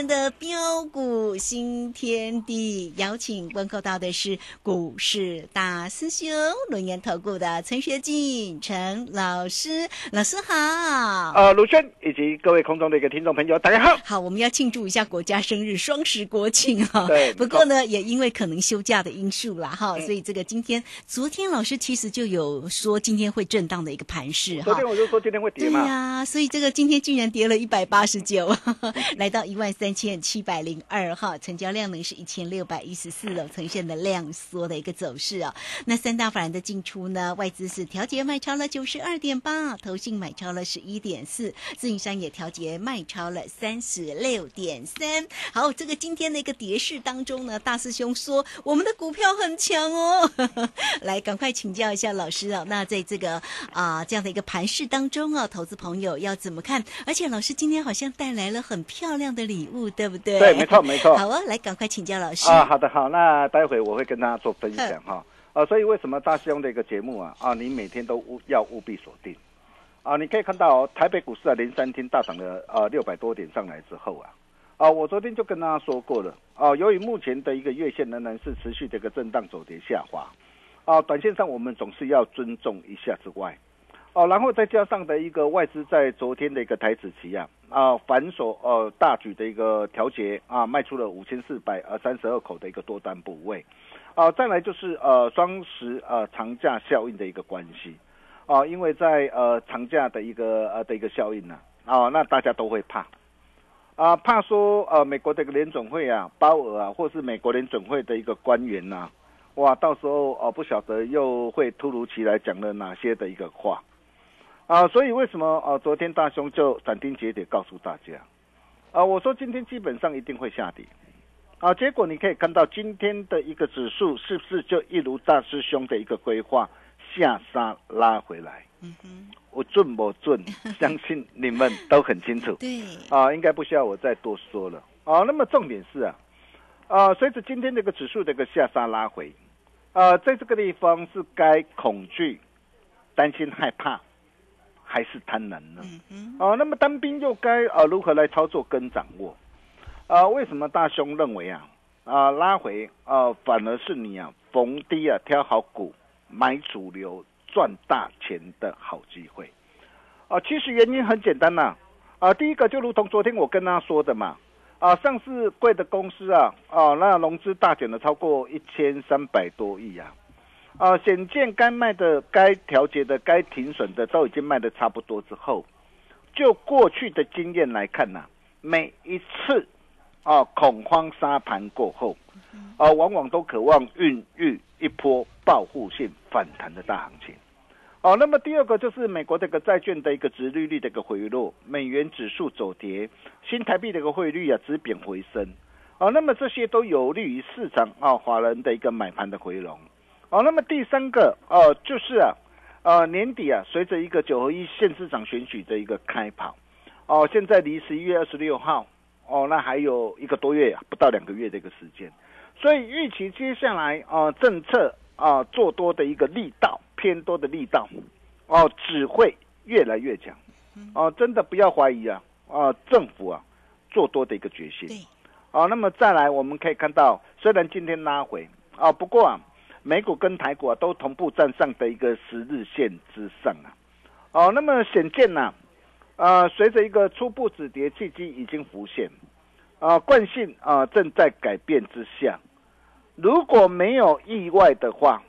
天的标股新天地，邀请问候到的是股市大师兄轮研投顾的陈学进陈老师，老师好。呃，鲁轩以及各位空中的一个听众朋友，大家好。好，我们要庆祝一下国家生日，双十国庆哈。对不过呢，也因为可能休假的因素啦哈，嗯所以这个今天，昨天老师其实就有说今天会震荡的一个盘势哈昨天。我就说今天会跌对嘛，呀、所以这个今天竟然跌了一百八十九，来到一万三千七百零二哈，成交量呢是一千六百一十四哦，呈现的量缩的一个走势哦。那三大法人的进出呢，外资是调节卖超了九十二点八，投信买超了十一点四，自营商也调节卖超了三十六点三。好，这个今天的一个跌势当中呢，大师兄说我们的股票很强哦，来赶快请教一下老师哦。那在这个啊、这样的一个盘势当中哦，投资朋友要怎么看？而且老师今天好像带来了很漂亮的礼物，对不对？对，没错，没错。好啊，来赶快请教老师。啊，好的，好，那待会我会跟大家做分享哈。啊，所以为什么大师兄的一个节目啊啊，你每天都务要务必锁定啊？你可以看到、哦、台北股市啊连三天大涨了啊六百多点上来之后啊啊，我昨天就跟大家说过了啊，由于目前的一个月线仍然是持续的一个震荡走跌下滑啊，短线上我们总是要尊重一下之外。哦，然后再加上的一个外资在昨天的一个台子期啊啊反手呃大举的一个调节啊，卖出了五千四百呃三十二口的一个多单部位，啊，再来就是呃双十呃长假效应的一个关系，啊，因为在呃长假的一个呃的一个效应呢啊，那大家都会怕。啊，怕说呃，美国的一个联准会啊，鲍尔啊，或是美国联准会的一个官员呐、哇，到时候哦、不晓得又会突如其来讲了哪些的一个话，啊，所以为什么啊昨天大兄就斩钉截铁告诉大家，啊，我说今天基本上一定会下跌，啊，结果你可以看到今天的一个指数是不是就一如大师兄的一个规划下杀拉回来？嗯哼，我准不准？相信你们都很清楚。对，啊，应该不需要我再多说了啊。那么重点是啊，啊，随着今天这个指数的一个下杀拉回，啊，在这个地方是该恐惧、担心、害怕，还是贪婪呢？嗯哼，啊，那么单兵又该啊如何来操作跟掌握？啊，为什么大兄认为啊啊拉回啊反而是你啊逢低啊挑好股买主流赚大钱的好机会？啊，其实原因很简单呐、啊，第一个就如同昨天我跟他说的嘛，啊，上市贵的公司啊，啊，那融资大减了超过一千三百多亿啊，啊，显见该卖的、该调节的、该停损的都已经卖的差不多之后，就过去的经验来看呐、每一次啊恐慌沙盘过后，啊，往往都渴望孕育一波报复性反弹的大行情。哦，那么第二个就是美国这个债券的一个殖利率的一个回落，美元指数走跌，新台币的一个汇率啊止贬回升，哦，那么这些都有利于市场啊华人的一个买盘的回笼，哦，那么第三个哦就是啊，呃年底啊随着一个九合一县市长选举的一个开跑，哦现在离十一月二十六号哦那还有一个多月不到两个月的一个时间，所以预期接下来啊、呃政策啊做多的一个力道偏多的力道，哦只会越来越强，哦真的不要怀疑啊啊政府啊做多的一个决心。对，哦，那么再来我们可以看到，虽然今天拉回啊，不过啊美股跟台股啊都同步站上的一个十日线之上啊，哦，那么显见呐、呃，随着一个初步止跌契机已经浮现，啊、惯性啊、正在改变之下，如果没有意外的话，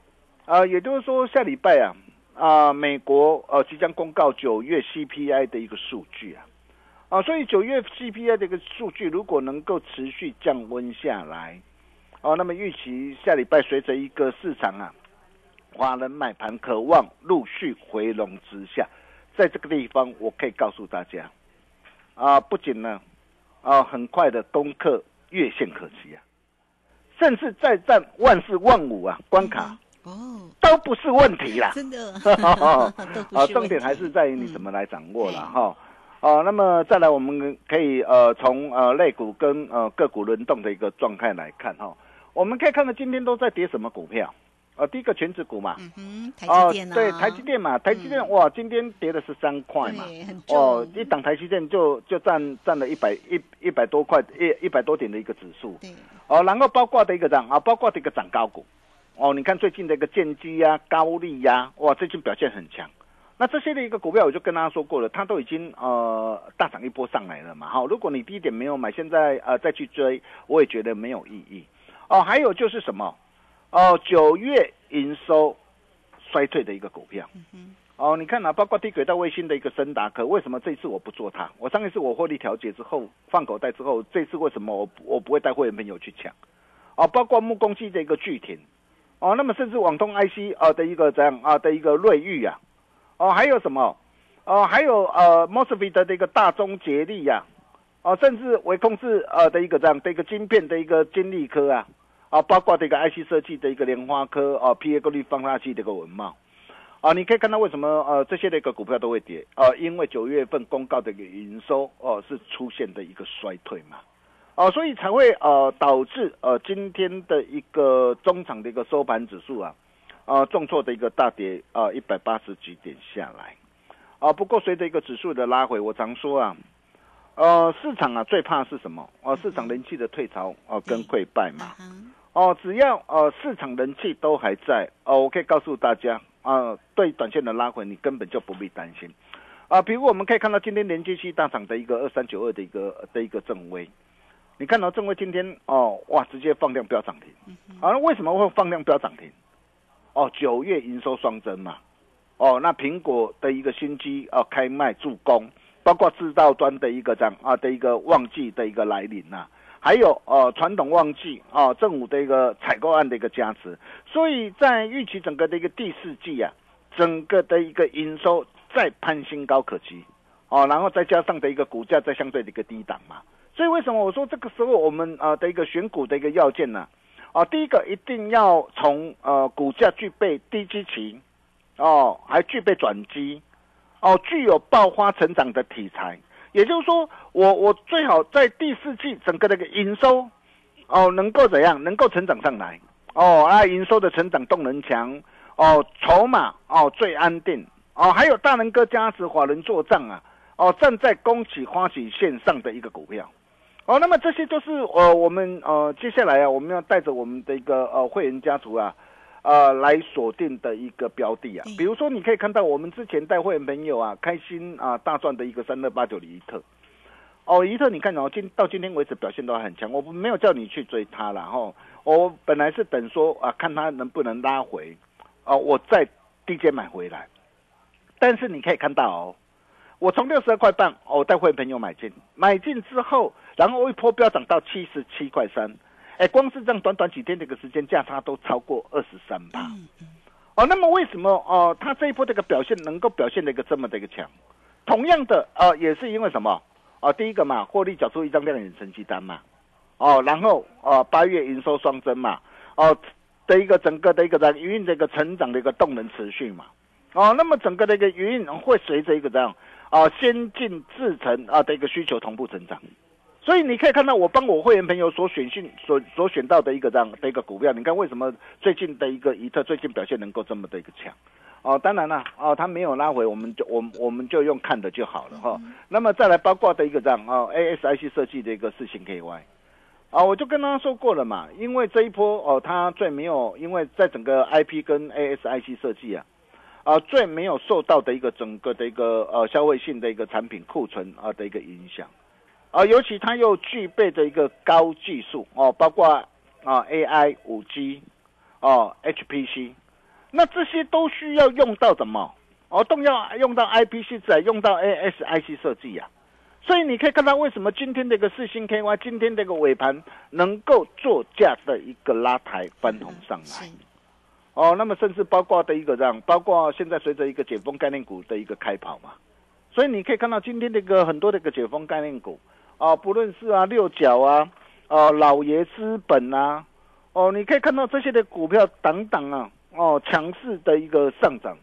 啊、也就是说下礼拜啊，啊、美国呃即将公告九月 CPI 的一个数据啊，啊，所以九月 CPI 的一个数据如果能够持续降温下来，哦、那么预期下礼拜随着一个市场啊，华人买盘渴望陆续回笼之下，在这个地方，我可以告诉大家，啊，不仅呢，啊，很快的攻克月线可期啊，甚至再战万事万五啊关卡哦，都不是问题啦。真的，啊 都不啊，重点还是在于你怎么来掌握了嗯哈。啊，那么再来，我们可以呃从呃类股跟呃个股轮动的一个状态来看哈。我们可以看到今天都在跌什么股票？呃，第一个全指股嘛，嗯哼，台哦积电呢？对，台积电嘛，台积电、哇，今天跌了十三块嘛，哦，一档台积电就就占占了一百一一百多块一一百多点的一个指数，对，哦，然后包括的一个涨啊，包括的一个涨高股，哦，你看最近的一个建机呀、高利呀、哇，最近表现很强。那这些的一个股票，我就跟大家说过了，它都已经呃大涨一波上来了嘛。好，如果你低点没有买，现在呃再去追，我也觉得没有意义。哦，还有就是什么？哦，九月营收衰退的一个股票。哦，你看啊，包括低轨道卫星的一个森达科，为什么这次我不做它？我上一次我获利调节之后放口袋之后，这次为什么我不我不会带会员朋友去抢？哦，包括木工机的一个巨停，哦，那么甚至网通 IC 啊、的一个这样啊的一个瑞昱啊，哦，还有什么？哦，还有呃 MOSFET 的一个大中捷力呀、哦，甚至微控制呃的一个这样的一个晶片的一个金利科啊，啊，包括这个 IC 设计的一个莲花科啊，PA 过滤放大器的一个文茂。啊，你可以看到为什么呃这些的一个股票都会跌啊、因为九月份公告的一个营收哦、是出现的一个衰退嘛，啊、所以才会呃导致呃今天的一个中场的一个收盘指数啊，啊重挫的一个大跌啊一百八十几点下来，啊不过随着一个指数的拉回，我常说啊，呃市场啊最怕是什么？哦、市场人气的退潮哦、跟溃败嘛。哦，只要呃市场人气都还在哦，我可以告诉大家啊、对短线的拉回你根本就不必担心。啊。比如我们可以看到今天连接器大涨的一个二三九二的一个的一个正威，你看到正威今天哦哇直接放量飙涨停，啊为什么会放量飙涨停？哦九月营收双增嘛，哦那苹果的一个新机啊开卖助攻，包括制造端的一个这样啊的一个旺季的一个来临呐、还有呃传统旺季啊，政府的一个采购案的一个加持，所以在预期整个的一个第四季啊，整个的一个营收再攀新高可期，哦，然后再加上的一个股价在相对的一个低档嘛，所以为什么我说这个时候我们呃的一个选股的一个要件呢？啊，第一个一定要从呃股价具备低基期，哦，还具备转机，哦，具有爆发成长的题材。也就是说，我我最好在第四季整个那个营收，哦，能够怎样，能够成长上来，哦，啊，营收的成长动能强，哦，筹码哦最安定，哦，还有大能哥加持华人做账啊，哦，站在供给花旗线上的一个股票，哦，那么这些就是呃我们呃接下来啊，我们要带着我们的一个呃会员家族啊。呃，来锁定的一个标的啊。嗯，比如说你可以看到我们之前带会员朋友啊，开心啊大赚的一个三二八九的一特，哦，一特你看哦，今到今天为止表现都很强，我没有叫你去追它了哈，我本来是等说啊，看它能不能拉回，哦，我再低阶买回来，但是你可以看到哦，我从六十二块半，哦，我带会员朋友买进，买进之后，然后一波飙涨到七十七块三，哎，光是这样短短几天这个时间价差都超过二十三趴。哦，那么为什么哦、它这一波这个表现能够表现的一个这么的一个强？同样的，呃，也是因为什么？哦，第一个嘛，获利缴出一张亮眼成绩单嘛，哦，然后呃，八月营收双增嘛，哦的一个整个的一个在营运的一个成长的一个动能持续嘛，哦，那么整个的一个营运会随着一个这样啊、先进制程啊的一个需求同步成长，所以你可以看到我帮我会员朋友所选信所所选到的一个这样的一个股票，你看为什么最近的一个怡特最近表现能够这么的一个强？哦，当然了，哦，它没有拉回，我们就我我们就用看的就好了哈。那么再来包括的一个这样哦，ASIC 设计的一个四星 KY，啊，我就跟他说过了嘛，因为这一波哦，它最没有，因为在整个 IP 跟 ASIC 设计啊，啊，最没有受到的一个整个的一个呃消费性的一个产品库存啊的一个影响。啊，尤其它又具备着一个高技术哦，包括啊 AI、五 G，哦 HPC，那这些都需要用到什么？哦，都要用到 IPC 在用到 ASIC 设计呀。所以你可以看到为什么今天这个四星 KY 今天这个尾盘能够做价的一个拉抬翻红上来。哦，那么甚至包括的一个这样，包括现在随着一个解封概念股的一个开跑嘛，所以你可以看到今天这个很多的一个解封概念股。啊，不论是啊六角啊，哦老爷资本啊，哦，你可以看到这些的股票等等啊，哦强势的一个上涨，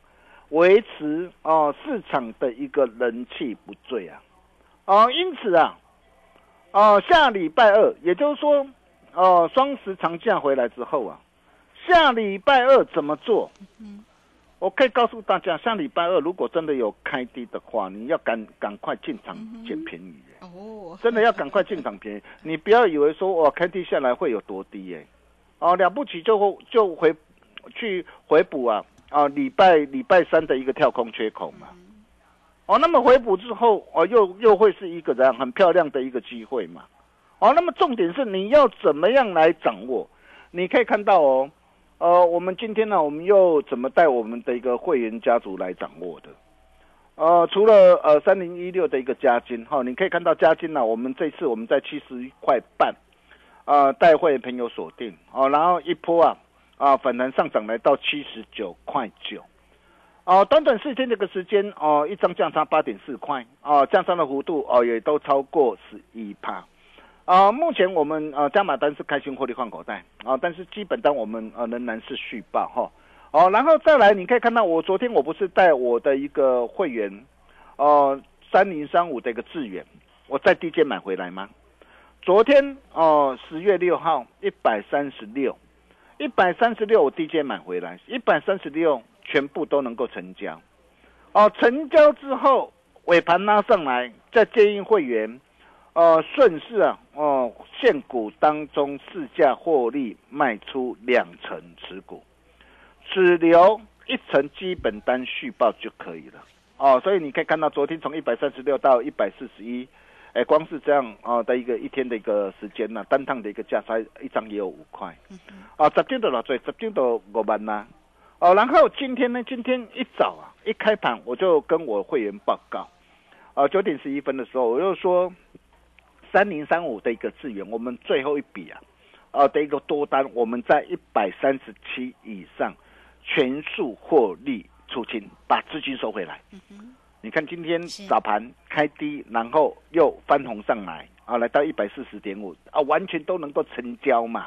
维持哦市场的一个人气不坠啊，哦，因此啊，哦下礼拜二，也就是说，哦双十长假回来之后啊，下礼拜二怎么做？我可以告诉大家，下礼拜二如果真的有开低的话，你要赶赶快进场捡便宜。真的要赶快进场便宜，你不要以为说我开低下来会有多低耶，哦了不起就就回去回补啊啊礼拜礼拜三的一个跳空缺口嘛，哦那么回补之后哦又又会是一个这样很漂亮的一个机会嘛，哦那么重点是你要怎么样来掌握？你可以看到哦，呃我们今天呢我们又怎么带我们的一个会员家族来掌握的？呃，除了呃三零一六的一个加金哈，你可以看到加金呢，我们这次我们在七十一块半，啊，带会朋友锁定哦，然后一波啊啊反弹上涨来到七十九块九，哦，短短四天这个时间哦，一张降差八点四块哦，降差的幅度哦也都超过十一帕，啊，目前我们呃加码单是开心获利换口袋啊，但是基本单我们呃仍然是续报哈。哦，然后再来，你可以看到我昨天我不是带我的一个会员，哦，三零三五的一个智远，我在低阶买回来吗？昨天哦，十月六号一百三十六，一百三十六我低阶买回来，一百三十六全部都能够成交，哦，成交之后尾盘拉上来，再建议会员，呃，顺势啊，哦，现股当中市价获利卖出两成持股。只留一层基本单续报就可以了。哦，所以你可以看到昨天从一百三十六到一百四十一，哎，光是这样哦的一个一天的一个时间呢，单趟的一个价差一张也有五块，啊，十点多了，最十点多五万呐，哦，然后今天呢，今天一早啊，一开盘我就跟我会员报告，啊，九点十一分的时候我就说，三零三五的一个资源，我们最后一笔啊，啊的一个多单，我们在一百三十七以上。全数获利出清，把资金收回来。你看今天早盘开低，然后又翻红上来啊，来到一百四十点五啊，完全都能够成交嘛。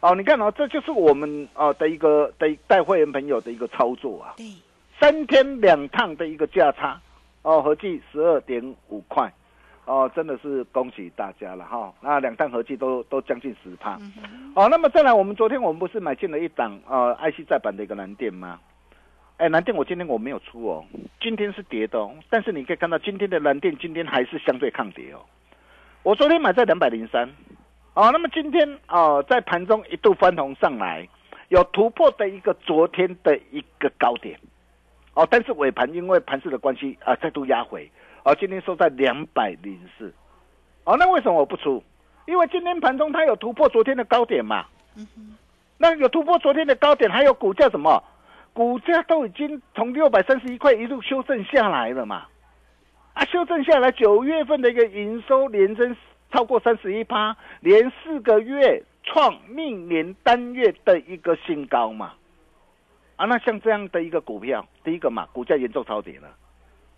哦，你看哦，这就是我们啊的一个的带会员朋友的一个操作啊。三天两趟的一个价差哦，合计十二点五块。哦，真的是恭喜大家了哈！那两档合计都都将近十趴。哦，那么再来，我们昨天我们不是买进了一档呃 IC 再版的一个蓝电吗？哎，蓝电我今天我没有出哦，今天是跌的哦。但是你可以看到今天的蓝电今天还是相对抗跌哦。我昨天买在两百零三，哦，那么今天哦在盘中一度翻红上来，有突破的一个昨天的一个高点，哦，但是尾盘因为盘势的关系啊再度压回。哦，今天收在两百零四，哦，那为什么我不出？因为今天盘中它有突破昨天的高点嘛。嗯哼。那有突破昨天的高点，还有股价什么？股价都已经从六百三十一块一路修正下来了嘛。啊，修正下来，九月份的一个营收连增超过三十一趴，连四个月创历年单月的一个新高嘛。啊，那像这样的一个股票，第一个嘛，股价严重超跌了。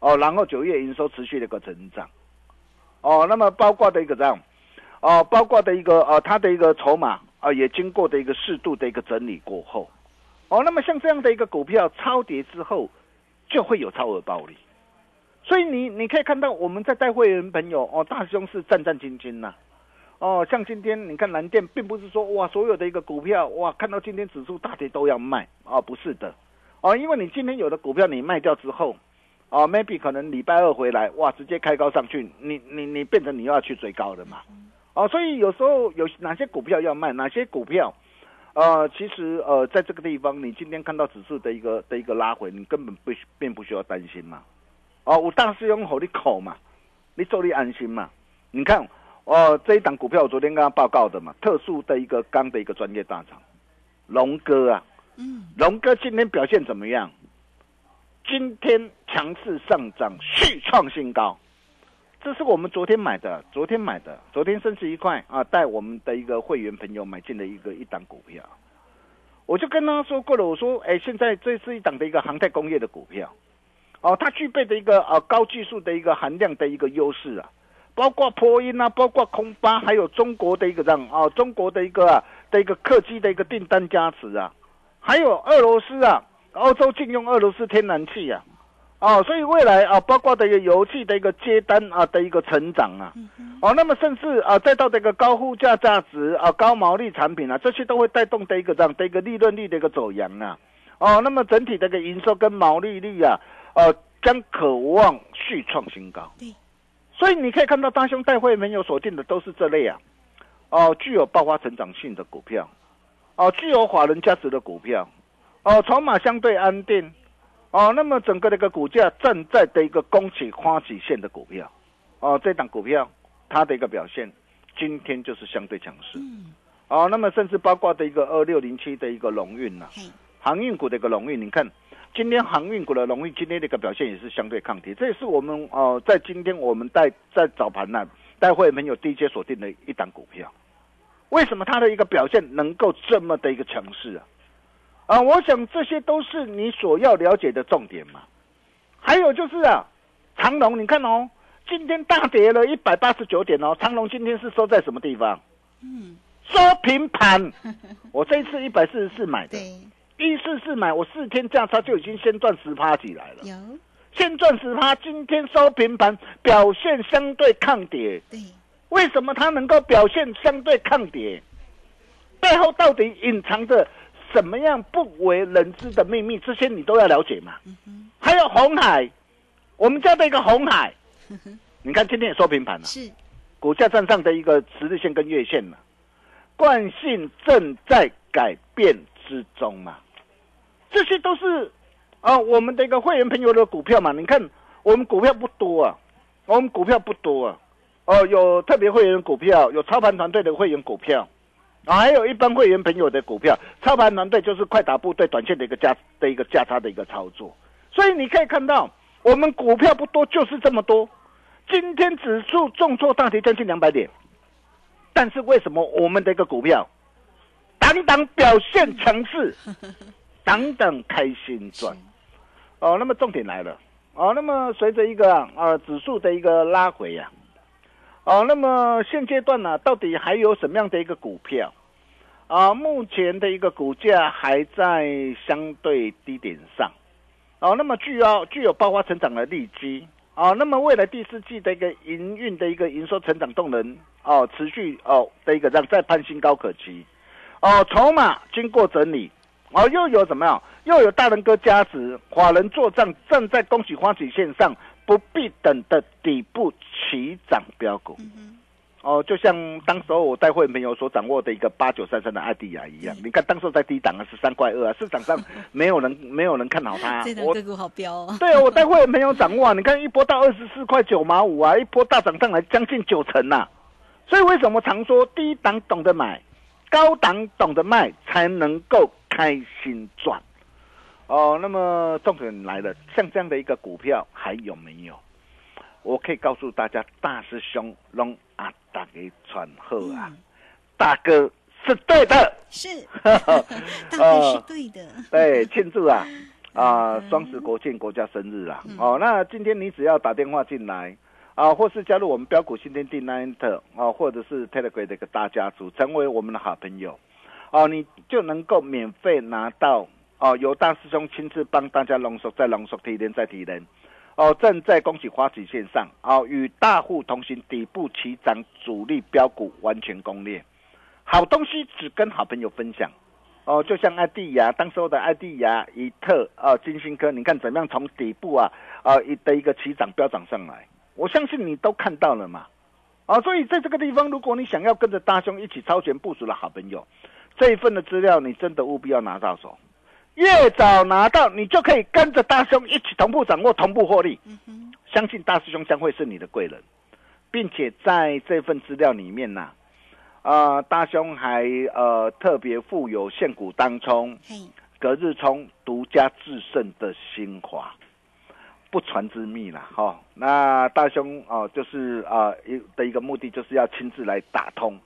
哦，然后九月营收持续的一个成长，哦，那么包括的一个这样，哦，包括的一个呃，它的一个筹码啊，也经过的一个适度的一个整理过后，哦，那么像这样的一个股票超跌之后，就会有超额暴利，所以你你可以看到我们在带会员朋友哦，大兄是战战兢兢呐，哦，像今天你看蓝电，并不是说哇所有的一个股票哇看到今天指数大跌都要卖。啊，不是的，哦，因为你今天有的股票你卖掉之后，哦，maybe 可能礼拜二回来哇直接开高上去，你你你变成你又要去追高的嘛，哦，所以有时候有哪些股票要卖，哪些股票，呃，其实呃在这个地方你今天看到指数的一个的一个拉回，你根本不并不需要担心嘛，哦，我大师用吼你口嘛，你做你安心嘛，你看。哦，这一档股票我昨天跟他报告的嘛，特殊的一个钢的一个专业大厂，龙哥啊，嗯，龙哥今天表现怎么样？今天强势上涨，续创新高，这是我们昨天买的，昨天买的，昨天升值一块啊，带我们的一个会员朋友买进了一个一档股票，我就跟他说过了，我说，哎，现在这是一档的一个航太工业的股票，哦，它具备的一个呃高技术的一个含量的一个优势啊。包括波音啊，包括空巴，还有中国的一个这样啊，中国的一个啊的一个客机的一个订单加持啊，还有俄罗斯啊，欧洲禁用俄罗斯天然气啊，哦，所以未来啊，包括的一个油气的一个接单啊的一个成长啊，哦，那么甚至啊，再到这个高附加价值啊、高毛利产品啊，这些都会带动的一个这样的一个利润率的一个走扬啊，哦，那么整体的一个营收跟毛利率啊，呃，将渴望续创新高。所以你可以看到，大兄带会没有锁定的都是这类啊，哦，具有爆发成长性的股票，哦，具有华人价值的股票，哦，筹码相对安定，哦，那么整个的一个股价站在的一个供起花起线的股票，哦，这档股票它的一个表现，今天就是相对强势，哦，那么甚至包括的一个二六零七的一个龙运呐，航运股的一个龙运，你看。今天航运股的龙运今天的一个表现也是相对抗跌，这也是我们呃在今天我们在在早盘呢，待会没有低阶锁定的一档股票，为什么它的一个表现能够这么的一个强势啊？啊，我想这些都是你所要了解的重点嘛。还有就是啊，长隆，你看哦，今天大跌了一百八十九点哦，长隆今天是收在什么地方？嗯，收平盘。我这一次一百四十四买的。一四四买，我四天价差就已经先赚十趴起来了。有，先赚十趴，今天收平盘，表现相对抗跌。对，为什么它能够表现相对抗跌？背后到底隐藏着什么样不为人知的秘密？这些你都要了解嘛。还有红海，我们家的一个红海，你看今天也收平盘了，是股价站上的一个十日线跟月线嘛，惯性正在改变之中嘛。这些都是啊，我们的一个会员朋友的股票嘛。你看，我们股票不多啊，我们股票不多啊。哦，有特别会员股票，有操盘团队的会员股票，啊，还有一般会员朋友的股票。操盘团队就是快打部队短线的一个价的一个价差的一个操作。所以你可以看到，我们股票不多，就是这么多。今天指数重挫大跌将近两百点，但是为什么我们的一个股票，等等表现强势？等等，开心赚哦。那么重点来了哦。那么随着一个啊指数的一个拉回呀，哦，那么现阶段呢，到底还有什么样的一个股票啊？目前的一个股价还在相对低点上哦。那么具有具有爆发成长的利基啊。那么未来第四季的一个营运的一个营收成长动能哦，持续哦的一个让再攀新高可期哦。筹码经过整理。哦，又有怎么样？又有大人哥加持，华人做账，站在恭喜欢喜线上，不必等的底部起涨标股。哦，就像当时候我带会朋友所掌握的一个八九三三的艾迪亚一样，你看当时在低档啊，十三块二啊，市场上没有人没有人看好它。这个股好标哦。对啊，我带会朋友掌握啊，你看一波到二十四块九毛五啊，一波大涨上来将近九成呐。所以为什么常说低档懂得买，高档懂得卖，才能够。开心赚哦，那么重点来了，像这样的一个股票还有没有？我可以告诉大家，大师兄龙啊，大给传后啊，大哥是对的，是，大哥是对的，对，庆祝啊。啊，双十国庆国家生日啊，哦，那今天你只要打电话进来啊，或是加入我们标股新天地 nine 特啊，或者是 Telegram 的一个大家族，成为我们的好朋友。哦，你就能够免费拿到哦，由大师兄亲自帮大家浓缩，再浓缩提炼，再提炼。哦，正在恭喜花旗线上哦，与大户同行，底部起涨，主力标股完全攻略，好东西只跟好朋友分享哦，就像爱地亚，当时候的爱地亚、以特啊、金星科，你看怎么样从底部啊啊一的一个起涨飙涨上来，我相信你都看到了嘛，啊，所以在这个地方，如果你想要跟着大兄一起超前部署的好朋友，这一份的资料你真的务必要拿到手。越早拿到，你就可以跟着大兄一起同步掌握、同步获利。相信大师兄将会是你的贵人，并且在这份资料里面呢、啊、大兄还呃特别附有现股当冲、隔日冲独家制胜的精华，不传之秘了。哈、那大兄哦、就是啊一、的一个目的就是要亲自来打通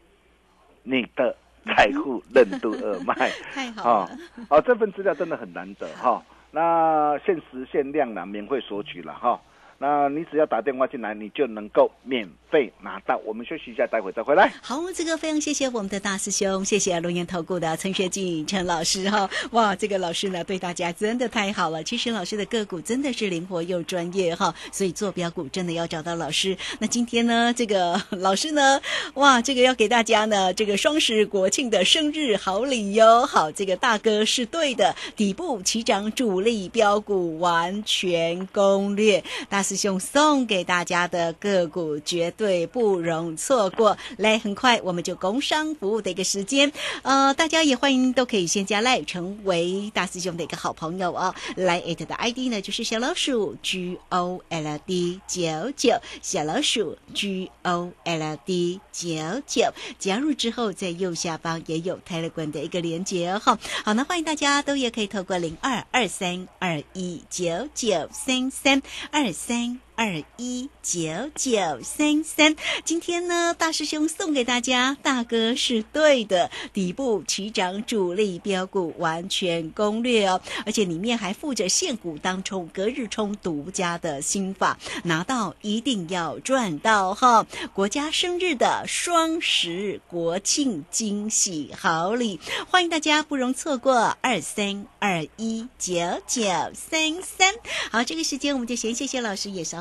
你的 财富任督二脉。太好哦了，哦，这份资料真的很难得哈、那限时限量啦，免费索取了哈、那你只要打电话进来，你就能够免费拿到。我们休息一下，待会再回来。好，这个非常谢谢我们的大师兄，谢谢龙岩投顾的陈学进陈老师哈。哇，这个老师呢对大家真的太好了。其实老师的个股真的是灵活又专业哈，所以做标股真的要找到老师。那今天呢，这个老师呢，哇，这个要给大家呢这个双十国庆的生日好礼哟。好，这个大哥是对的，底部起涨主力标股完全攻略，大师兄送给大家的个股绝对不容错过。来，很快我们就工商服务的一个时间，呃，大家也欢迎都可以先加赖成为大师兄的一个好朋友哦。来 at 的 ID 呢就是小老鼠 G O L D 九九，小老鼠 G O L D 九九，加入之后在右下方也有 Telegram 的一个连接哦。好，那欢迎大家都也可以透过零二二三二一九九三三二三。everything. 二一九九三三，今天呢，大师兄送给大家，大哥是对的，底部起涨主力标股完全攻略哦，而且里面还附着现股当冲、隔日冲独家的心法，拿到一定要赚到哈！国家生日的双十国庆惊喜好礼，欢迎大家不容错过，二三二一九九三三。好，这个时间我们就先谢谢老师，也稍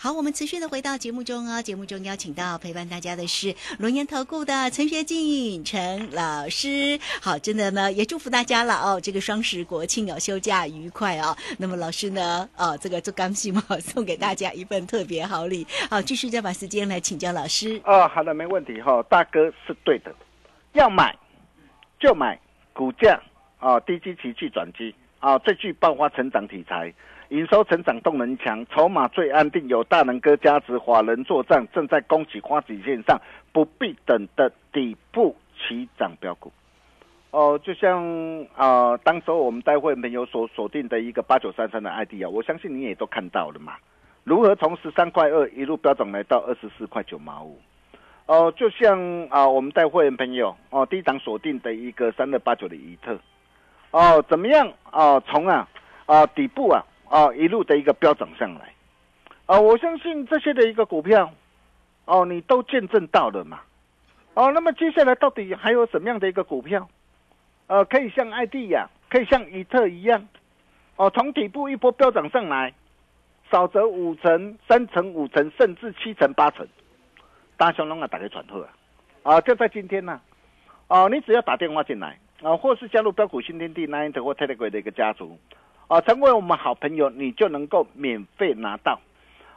好，我们持续的回到节目中哦。节目中邀请到陪伴大家的是龙岩投顾的陈学进陈老师。好，真的呢，也祝福大家了哦。这个双十国庆哦，休假愉快哦。那么老师呢，哦，这个做刚性嘛，送给大家一份特别好礼。好，继续再把时间来请教老师。哦，好的，没问题哈、大哥是对的，要买就买股价啊，低基期去转机啊，最具爆发成长题材，营收成长动能强，筹码最安定，有大能哥加持，法人作战，正在供给花旗线上不必等的底部起涨标股。哦，就像啊、呃当时候我们待会朋友所锁定的一个八九三三的 ID 啊，我相信你也都看到了嘛，如何从十三块二一路飙涨来到二十四块九毛五。哦，就像啊、我们带会员朋友哦，低档锁定的一个三二八九的怡特，哦，怎么样啊？从啊啊底部啊啊一路的一个飙涨上来，啊，我相信这些的一个股票，哦，你都见证到了嘛，哦，那么接下来到底还有什么样的一个股票，呃，可以像艾迪亚，可以像怡特一样，哦，从底部一波飙涨上来，少则五成、三成、五成，甚至七成、八成。大雄龙啊打开传特啊，啊，就在今天呢，啊，你只要打电话进来啊，或是加入标股新天地 Nine 或 Telegram 的一个家族，啊，成为我们好朋友，你就能够免费拿到。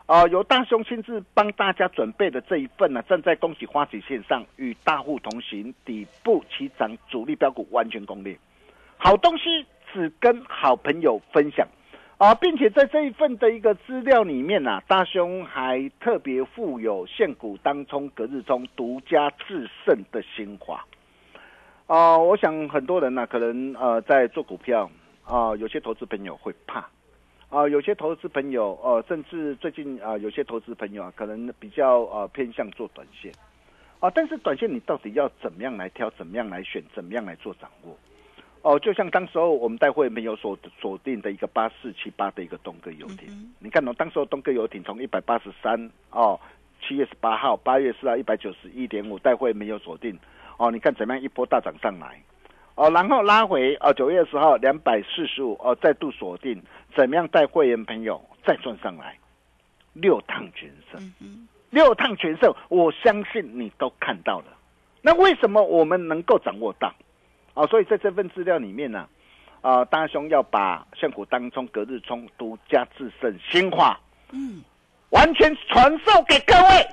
啊，由大兄亲自帮大家准备的这一份呢，正在恭喜花旗线上与大户同行，底部起涨主力标股完全攻略，好东西只跟好朋友分享。啊，并且在这一份的一个资料里面呢，大兄还特别附有现股当冲、隔日冲独家制胜的精华。啊，我想很多人呢，可能呃在做股票啊，有些投资朋友会怕。啊，有些投资朋友，呃，甚至最近啊，有些投资朋友啊，可能比较呃偏向做短线，啊，但是短线你到底要怎么样来挑，怎么样来选，怎么样来做掌握？哦，就像当时候我们带会没有锁锁定的一个八四七八的一个东哥游艇，你看哦，当时候东哥游艇从一百八十三哦，七月十八号，八月四号一百九十一点五，带会没有锁定，哦，你看怎么样一波大涨上来？哦，然后拉回哦，九月十号两百四十五哦，再度锁定，怎么样带会员朋友再赚上来？六趟全胜，六趟全胜，我相信你都看到了。那为什么我们能够掌握到？啊，所以在这份资料里面呢，啊，大兄要把现股当中隔日冲独家制胜新化，嗯。完全传授给各位，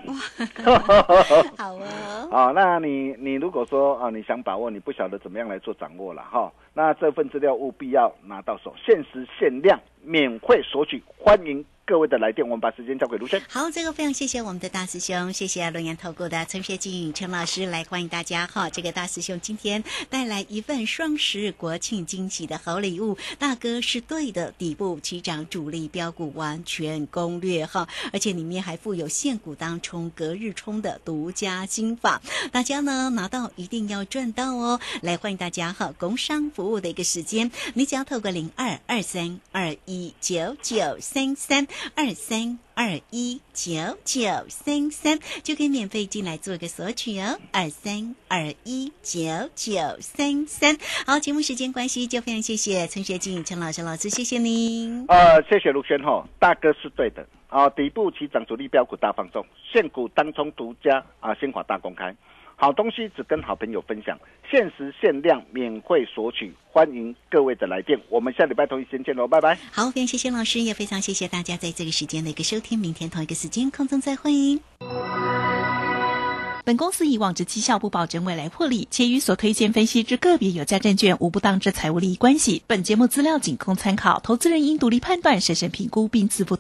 好哦。啊，那你你如果说啊，你想把握，你不晓得怎么样来做掌握了哈，那这份资料务必要拿到手，限时限量，免费索取，欢迎。各位的来电，我们把时间交给卢生。好，这个非常谢谢我们的大师兄，谢谢龙岩投顾的陈学静陈老师来欢迎大家哈。这个大师兄今天带来一份双十国庆惊喜的好礼物，大哥是对的，底部起涨主力标股完全攻略哈，而且里面还附有现股当冲隔日冲的独家心法，大家呢拿到一定要赚到哦。来欢迎大家哈，工商服务的一个时间，你只要透过零二二三二一九九三三。二三二一九九三三就可以免费进来做个索取哦。二三二一九九三三，好，节目时间关系，就非常谢谢陈学静陈老师老师，谢谢您。呃，谢谢卢轩哈，大哥是对的啊，底部起涨主力标股大放送，现股当冲独家啊，新华大公开。好东西只跟好朋友分享，限时限量，免费索取，欢迎各位的来电。我们下礼拜同一时间见喽，拜拜。好，非常谢谢老师，也非常谢谢大家在这个时间的一个收听。明天同一个时间空中再会。本公司以往之绩效不保证未来获利，且与所推荐分析之个别有价证券无不当之财务利益关系。本节目资料仅供参考，投资人应独立判断、审慎评估并自负。